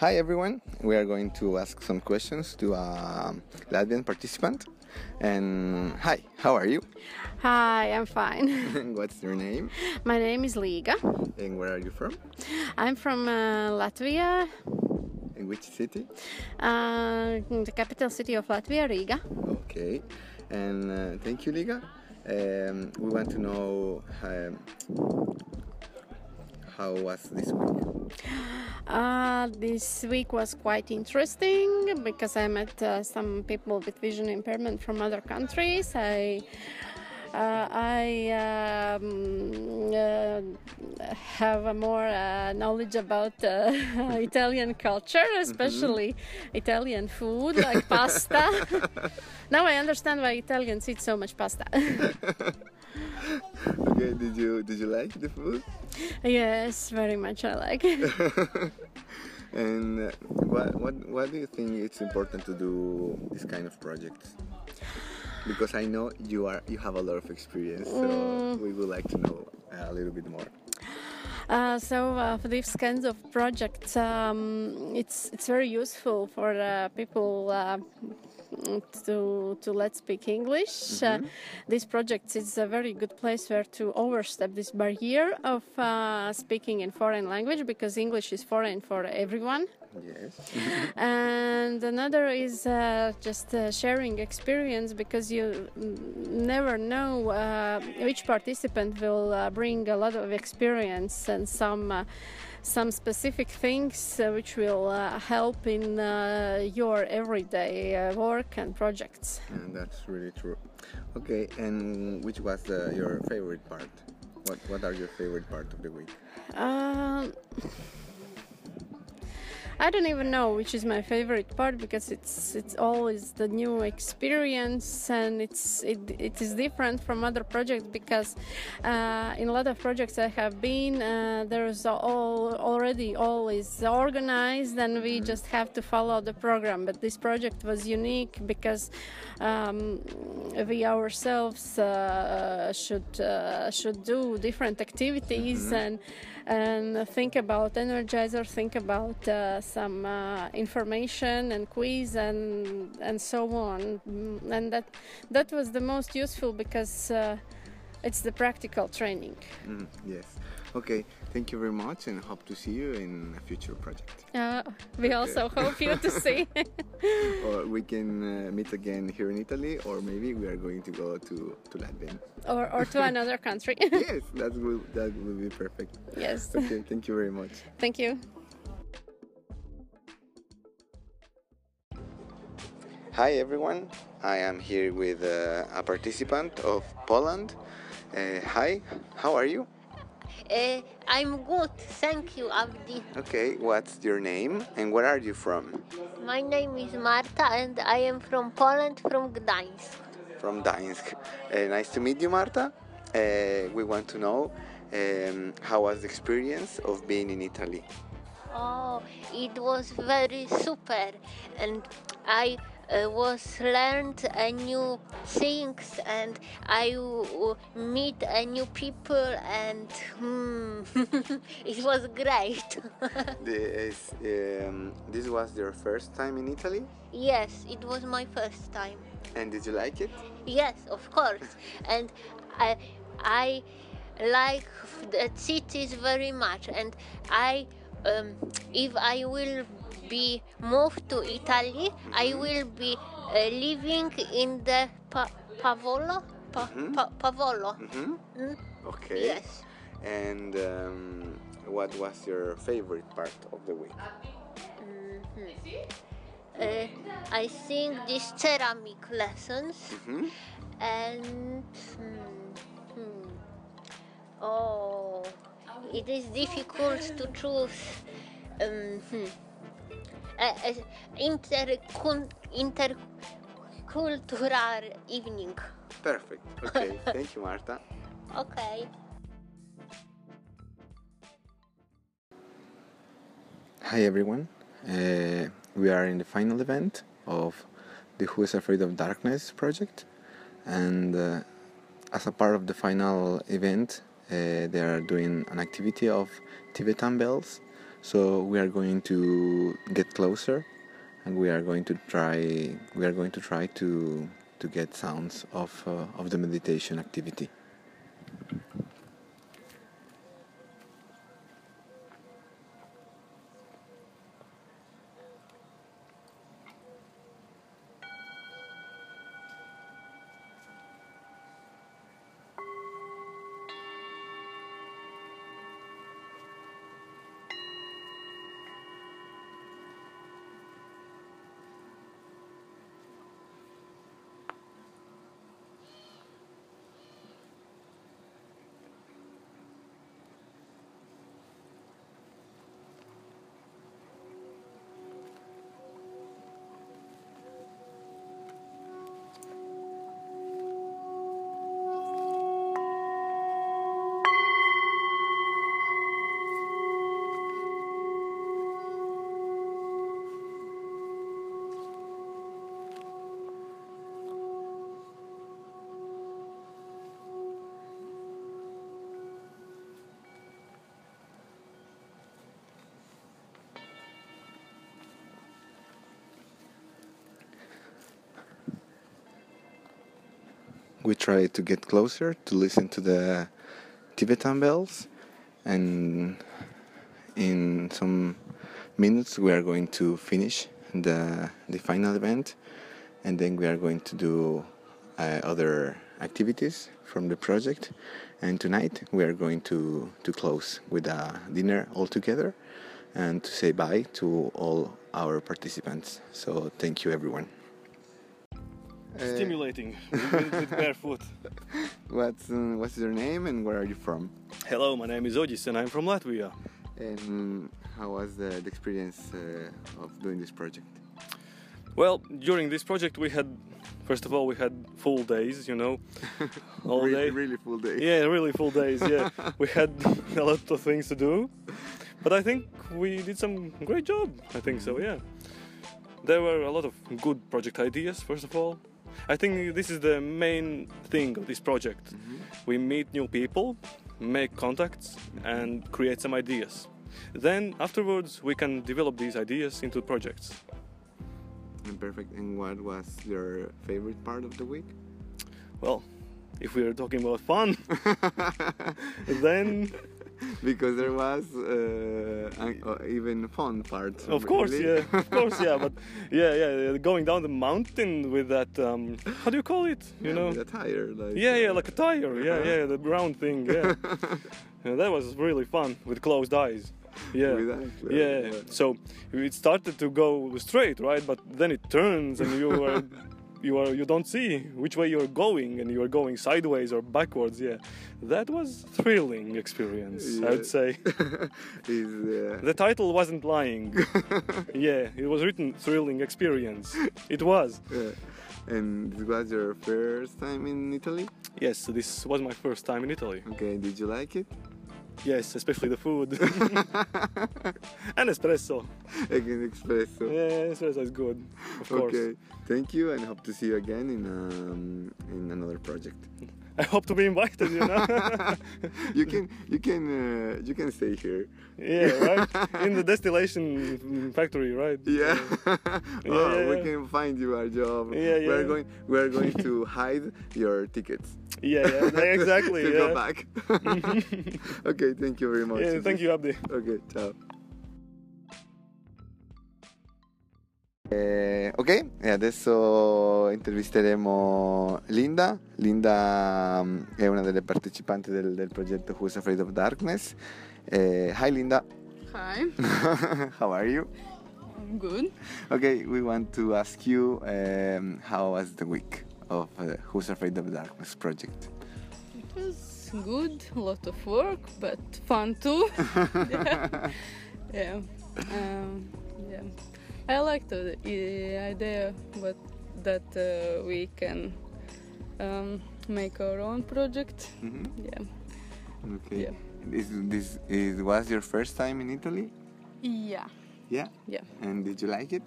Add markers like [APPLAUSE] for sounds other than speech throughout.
Hi everyone, we are going to ask some questions to a Latvian participant. And hi, how are you? Hi, I'm fine. [LAUGHS] What's your name? My name is Liga. And where are you from? I'm from uh, Latvia, In which city? uh, the capital city of Latvia, Riga. Okay, and uh, thank you, Liga. Um, we want to know um, how was this week? Uh, this week was quite interesting because I met uh, some people with vision impairment from other countries. I uh, I um, uh, have a more uh, knowledge about uh, [LAUGHS] Italian culture, especially Italian food like [LAUGHS] pasta. [LAUGHS] now I understand why Italians eat so much pasta. [LAUGHS] Okay, did you did you like the food? yes, very much I like. It. [LAUGHS] [LAUGHS] And uh, what what what do you think it's important to do this kind of projects? Because I know you are you have a lot of experience, so we would like to know a little bit more. Uh, so uh, for these kinds of projects, um, it's it's very useful for uh, people uh, to to let speak English. Uh, this project is a very good place where to overstep this barrier of uh, speaking in foreign language because English is foreign for everyone. Yes. [LAUGHS] and another is uh, just uh, sharing experience because you never know uh, which participant will uh, bring a lot of experience and some uh, some specific things uh, which will uh, help in uh, your everyday uh, work and projects. And that's really true. Okay, and which was uh, your favorite part? What What are your favorite part of the week? Um, I don't even know which is my favorite part because it's it's always the new experience and it's it, it is different from other projects because uh, in a lot of projects I have been uh, there's all already always organized and we just have to follow the program. But this project was unique because um, we ourselves uh, should uh, should do different activities and and think about energizer think about uh, some uh, information and quiz and and so on Mm, and that that was the most useful because uh, it's the practical training Mm, yes. Okay, thank you very much, and hope to see you in a future project. uh, we also hope you to see [LAUGHS] or we can uh, meet again here in Italy, or maybe we are going to go to to Latvia. or, or to [LAUGHS] another country yes, [LAUGHS] that will that will be perfect. yes Okay, thank you very much. thank you Hi everyone, I am here with uh, a participant of Poland. Uh, hi, how are you? Uh, I'm good, thank you, Abdi. Okay, what's your name and where are you from? My name is Marta and I am from Poland, from Gdańsk. From Gdańsk. Uh, nice to meet you, Marta. Uh, we want to know um, how was the experience of being in Italy? Oh, it was very super, and I uh, was learned a new things, and I meet a new people, and hmm, [LAUGHS] it was great. [LAUGHS] This, um, this was your first time in Italy, yes, it was my first time. and did you like it? Yes, of course. [LAUGHS] And I, I like the cities very much. And I, um, if I will be moved to Italy, I will be uh, living in the pa- Pavolo. Pa- pa- Pavolo. hmm Mm? Okay. Yes. And um, what was your favorite part of the week? Uh, I think these ceramic lessons hmm and hmm, hmm. oh it is difficult to choose um, hmm. Uh, uh, intercultural evening Perfect. Okay. [LAUGHS] Thank you, Marta. okay Hi everyone. Uh, we are in the final event of the Who is Afraid of Darkness project, and uh, as a part of the final event, uh, they are doing an activity of Tibetan bells So we are going to get closer, and we are going to try. We are going to try to to get sounds of uh, of the meditation activity. We try to get closer to listen to the Tibetan bells, and in some minutes we are going to finish the the final event, and then we are going to do uh, other activities from the project. And tonight we are going to to close with a dinner all together, and to say bye to all our participants. So thank you everyone. Stimulating. We with [LAUGHS] barefoot. What's uh, what's your name and where are you from? Hello, my name is Odis and I'm from Latvia. And how was the, the experience uh, of doing this project? Well, during this project we had, first of all, we had full days, you know, [LAUGHS] all really, day. really full days. Yeah, really full days. Yeah, [LAUGHS] we had a lot of things to do, but I think we did some great job. I think so. Yeah, there were a lot of good project ideas. First of all, I think this is the main thing of this project. Mm-hmm. We meet new people, make contacts, and create some ideas. Then afterwards, we can develop these ideas into projects. And perfect. And what was your favorite part of the week? Well, if we are talking about fun, [LAUGHS] then [LAUGHS] because there was uh, uh, even fun parts. of course, really. yeah, of course, yeah. But [LAUGHS] yeah, yeah, going down the mountain with that, um, how do you call it? You Yeah, know? a tire. Like, Yeah, yeah, uh, like a tire. Yeah, yeah, the round thing. Yeah, [LAUGHS] Yeah, that was really fun with closed eyes. Yeah, eyes closed, yeah. yeah. So it started to go straight, right? But then it turns, and you are, you are, you don't see which way you're going, and you are going sideways or backwards. Yeah, that was thrilling experience. i would say. [LAUGHS] is uh, The title wasn't lying. [LAUGHS] yeah, it was written thrilling experience. It was. uh, and this was your first time in Italy. Yes, this was my first time in Italy. Okay, did you like it? Yes, especially the food. [LAUGHS] and espresso. Again, espresso. Yeah, espresso is good, of course. Okay, thank you, and hope to see you again in um, in another project. I hope to be invited, you know. [LAUGHS] you can you can uh, you can stay here. yeah, right? [LAUGHS] In the distillation factory, right? Yeah. oh, yeah, we yeah. can find you a job. Yeah, We're yeah. going we're going to hide your tickets. Yeah, yeah, [LAUGHS] exactly. to yeah. go back. [LAUGHS] okay, thank you very much. Yeah, thank you, Abdi. Ok, ciao. Eh, ok, e adesso intervisteremo Linda. Linda mm, è una delle partecipanti del, del progetto Who's Afraid of Darkness. Eh, hi Linda, Hi, [LAUGHS] how are you? I'm good. Okay, we want to ask you um, how was the week of uh, Who's Afraid of Darkness project? It was good, a lot of work, but fun too. yeah. [LAUGHS] [LAUGHS] yeah. Um, yeah. I liked the idea, but that uh, we can um, make our own project. Mhm. Yeah. Okay. Yeah. This, this is, was your first time in Italy? Yeah. Yeah. Yeah. And did you like it?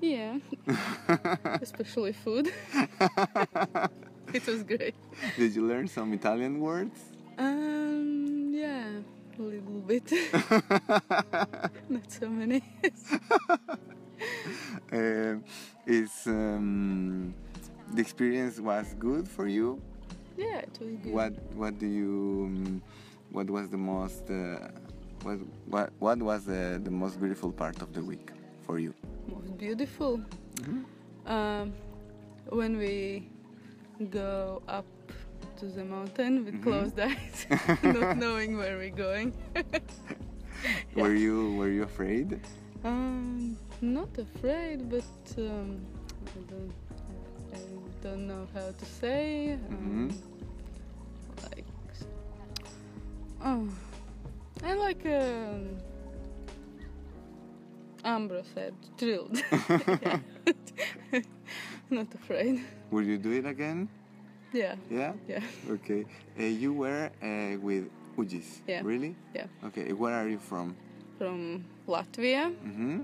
Yeah. [LAUGHS] Especially food. [LAUGHS] it was great. Did you learn some Italian words? Um, yeah. A little bit. [LAUGHS] Not so many. Um, is um, the experience was good for you? yeah, it was good. What what do you um, what was the most uh, what what what was uh, the most beautiful part of the week for you? Beautiful. Um, when we go up to the mountain with closed eyes, [LAUGHS] not knowing where we're going. [LAUGHS] Were you were you afraid? Um, not afraid, but um, I don't, I don't know how to say. Um, Like, oh, I like. Um, Ambro said, thrilled. [LAUGHS] [LAUGHS] Not afraid. Will you do it again? Yeah, Yeah. yeah, Okay. Uh, you were uh, with Ujis. Yeah. Really? yeah. Okay. Where are you from? From Latvia, Mm-hmm.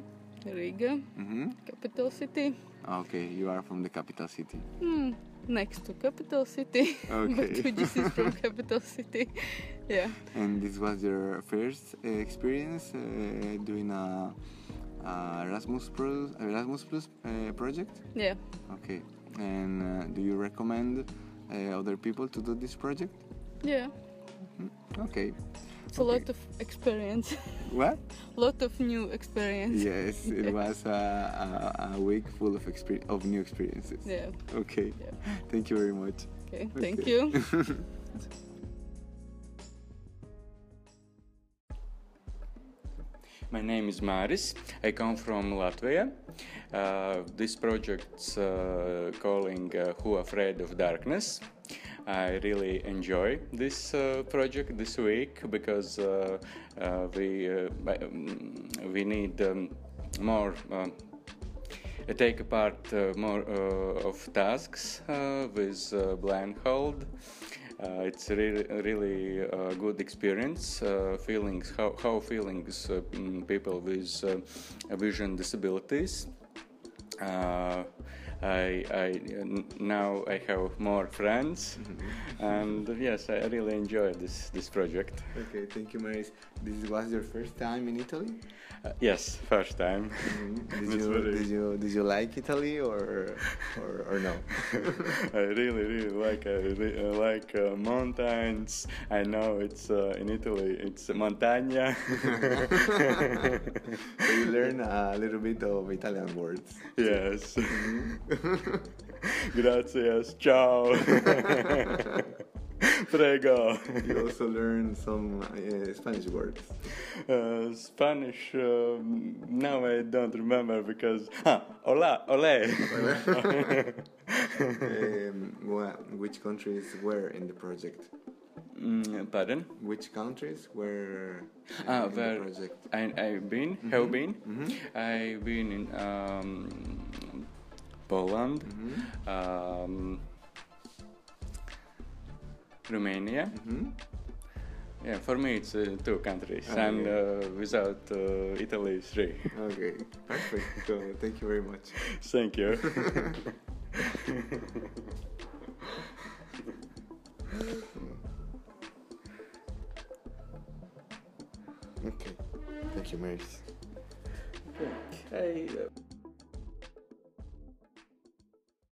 Riga, Mm-hmm. capital city. Okay. You are from the capital city. Hmm, next to capital city. [LAUGHS] Okay. but Ujis is from capital city. Yeah. And this was your first uh, experience uh, doing a, a Erasmus Plus Erasmus Plus uh, project. Yeah. Okay. And uh, do you recommend uh, other people to do this project? Yeah. Okay. It's a lot of experience. [LAUGHS] What? lot of new experience. Yes, it was a, a, a week full of exper- of new experiences. Yeah. Okay. Yeah. Thank you very much. Okay. Thank you. [LAUGHS] My name is Maris. I come from Latvia. Uh, this project's uh, calling uh, Who Afraid of Darkness. I really enjoy this uh, project this week because uh, uh, we uh, um, we need um, more. Take part uh, more uh, of tasks uh, with uh, blindfold. Uh, it's really really a good experience. Uh, feelings how how feelings uh, people with uh, vision disabilities. Uh, I, I now I have more friends, and yes, I really enjoy this this project. Okay, thank you, Maris. This was your first time in Italy. Uh, yes, first time. [LAUGHS] Did you did you did you like Italy or or, or no? [LAUGHS] I really, really like I re- uh, like uh, mountains. I know it's uh, in Italy. It's montagna. [LAUGHS] so you learn a little bit of Italian words. yes. [LAUGHS] Gracias. Ciao. [LAUGHS] Prego. You also learn some uh, Spanish words. Uh, Spanish. Um, now I don't remember because. Ah, hola, ole. [LAUGHS] um, well, which countries were in the project? Mm, pardon. Which countries were Ah, in the project? I, I've been, have been. I've been in um, Poland, um, Romania. Yeah, for me it's uh, two countries, Ah, and uh, without uh, Italy, three. Okay, perfect. So thank you very much. Thank you. [LAUGHS] Okay, thank you, Maris. okay.